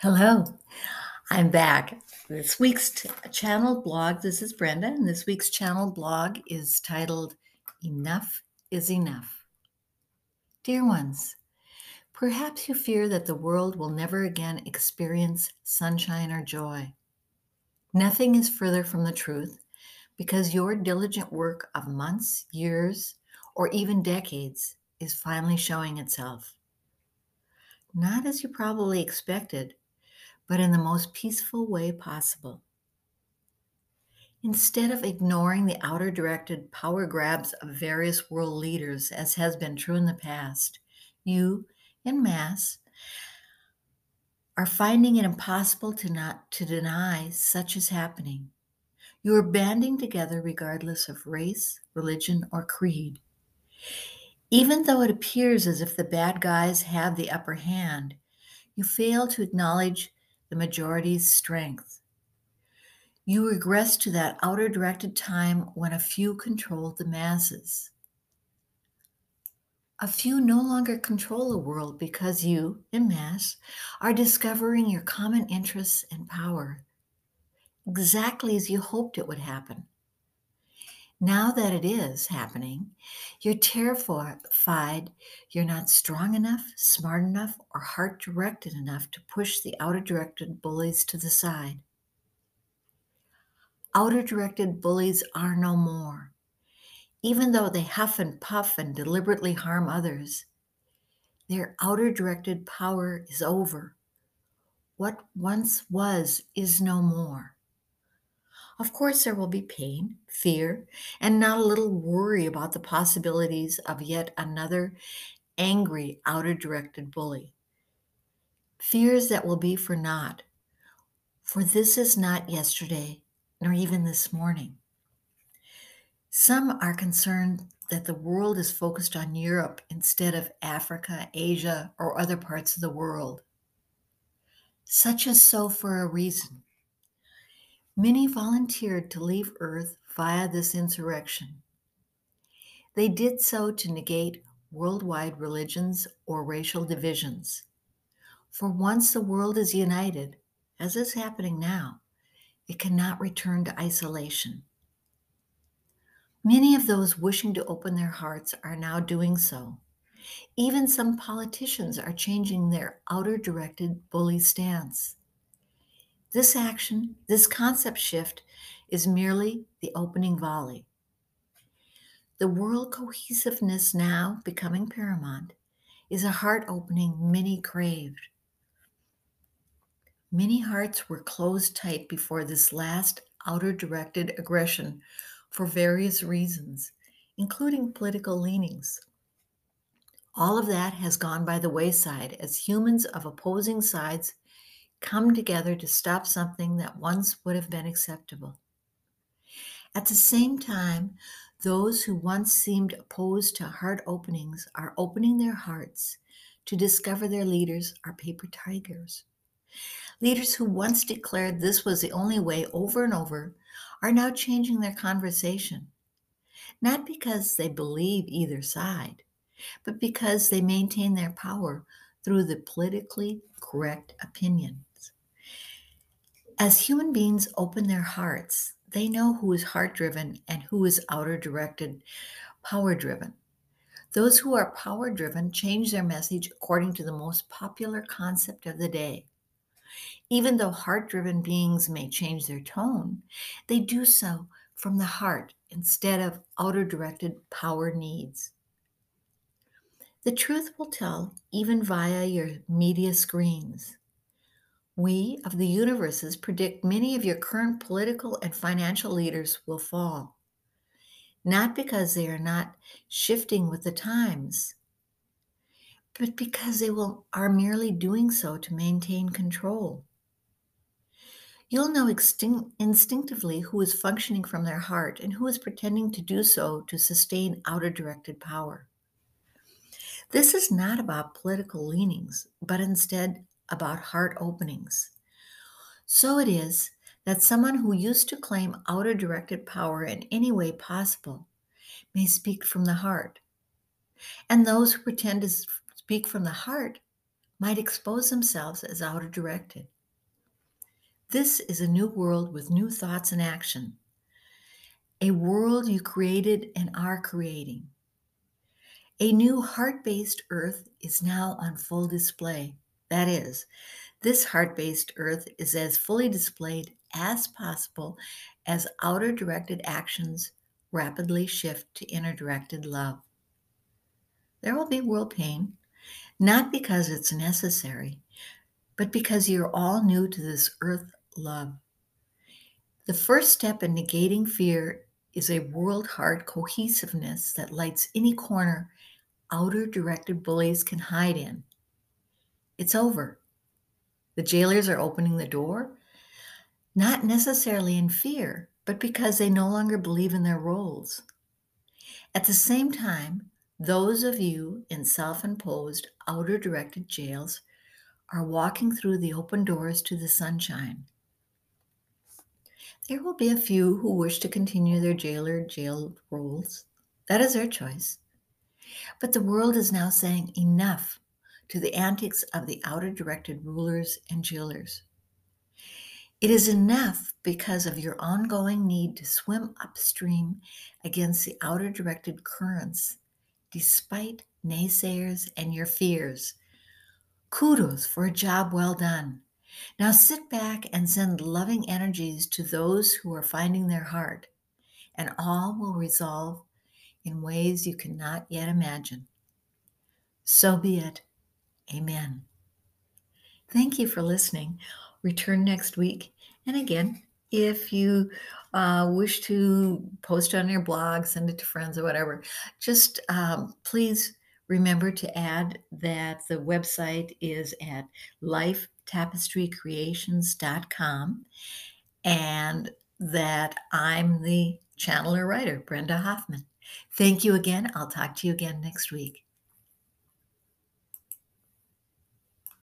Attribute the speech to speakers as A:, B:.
A: Hello, I'm back. This week's t- channel blog, this is Brenda, and this week's channel blog is titled Enough is Enough. Dear ones, perhaps you fear that the world will never again experience sunshine or joy. Nothing is further from the truth because your diligent work of months, years, or even decades is finally showing itself. Not as you probably expected, but in the most peaceful way possible. Instead of ignoring the outer directed power grabs of various world leaders, as has been true in the past, you, in mass, are finding it impossible to not to deny such is happening. You are banding together regardless of race, religion, or creed. Even though it appears as if the bad guys have the upper hand, you fail to acknowledge the majority's strength. You regress to that outer directed time when a few controlled the masses. A few no longer control the world because you, in mass, are discovering your common interests and power, exactly as you hoped it would happen. Now that it is happening, you're terrified you're not strong enough, smart enough, or heart directed enough to push the outer directed bullies to the side. Outer directed bullies are no more. Even though they huff and puff and deliberately harm others, their outer directed power is over. What once was is no more. Of course, there will be pain, fear, and not a little worry about the possibilities of yet another angry, outer directed bully. Fears that will be for naught, for this is not yesterday, nor even this morning. Some are concerned that the world is focused on Europe instead of Africa, Asia, or other parts of the world. Such is so for a reason. Many volunteered to leave Earth via this insurrection. They did so to negate worldwide religions or racial divisions. For once the world is united, as is happening now, it cannot return to isolation. Many of those wishing to open their hearts are now doing so. Even some politicians are changing their outer directed bully stance. This action, this concept shift, is merely the opening volley. The world cohesiveness now becoming paramount is a heart opening many craved. Many hearts were closed tight before this last outer directed aggression for various reasons, including political leanings. All of that has gone by the wayside as humans of opposing sides come together to stop something that once would have been acceptable. At the same time, those who once seemed opposed to heart openings are opening their hearts to discover their leaders are paper tigers. Leaders who once declared this was the only way over and over are now changing their conversation. Not because they believe either side, but because they maintain their power through the politically correct opinion. As human beings open their hearts, they know who is heart driven and who is outer directed, power driven. Those who are power driven change their message according to the most popular concept of the day. Even though heart driven beings may change their tone, they do so from the heart instead of outer directed power needs. The truth will tell even via your media screens. We of the universes predict many of your current political and financial leaders will fall, not because they are not shifting with the times, but because they will, are merely doing so to maintain control. You'll know instinctively who is functioning from their heart and who is pretending to do so to sustain outer directed power. This is not about political leanings, but instead about heart openings. So it is that someone who used to claim outer directed power in any way possible may speak from the heart. And those who pretend to speak from the heart might expose themselves as outer directed. This is a new world with new thoughts and action. A world you created and are creating. A new heart based earth is now on full display. That is, this heart based earth is as fully displayed as possible as outer directed actions rapidly shift to inner directed love. There will be world pain, not because it's necessary, but because you're all new to this earth love. The first step in negating fear is a world heart cohesiveness that lights any corner outer directed bullies can hide in. It's over. The jailers are opening the door, not necessarily in fear, but because they no longer believe in their roles. At the same time, those of you in self imposed outer directed jails are walking through the open doors to the sunshine. There will be a few who wish to continue their jailer jail roles. That is their choice. But the world is now saying enough to the antics of the outer directed rulers and jailers. It is enough because of your ongoing need to swim upstream against the outer directed currents despite naysayers and your fears. Kudos for a job well done. Now sit back and send loving energies to those who are finding their heart, and all will resolve in ways you cannot yet imagine. So be it. Amen. Thank you for listening. Return next week. And again, if you uh, wish to post on your blog, send it to friends or whatever, just um, please remember to add that the website is at lifetapestrycreations.com and that I'm the channeler writer, Brenda Hoffman. Thank you again. I'll talk to you again next week.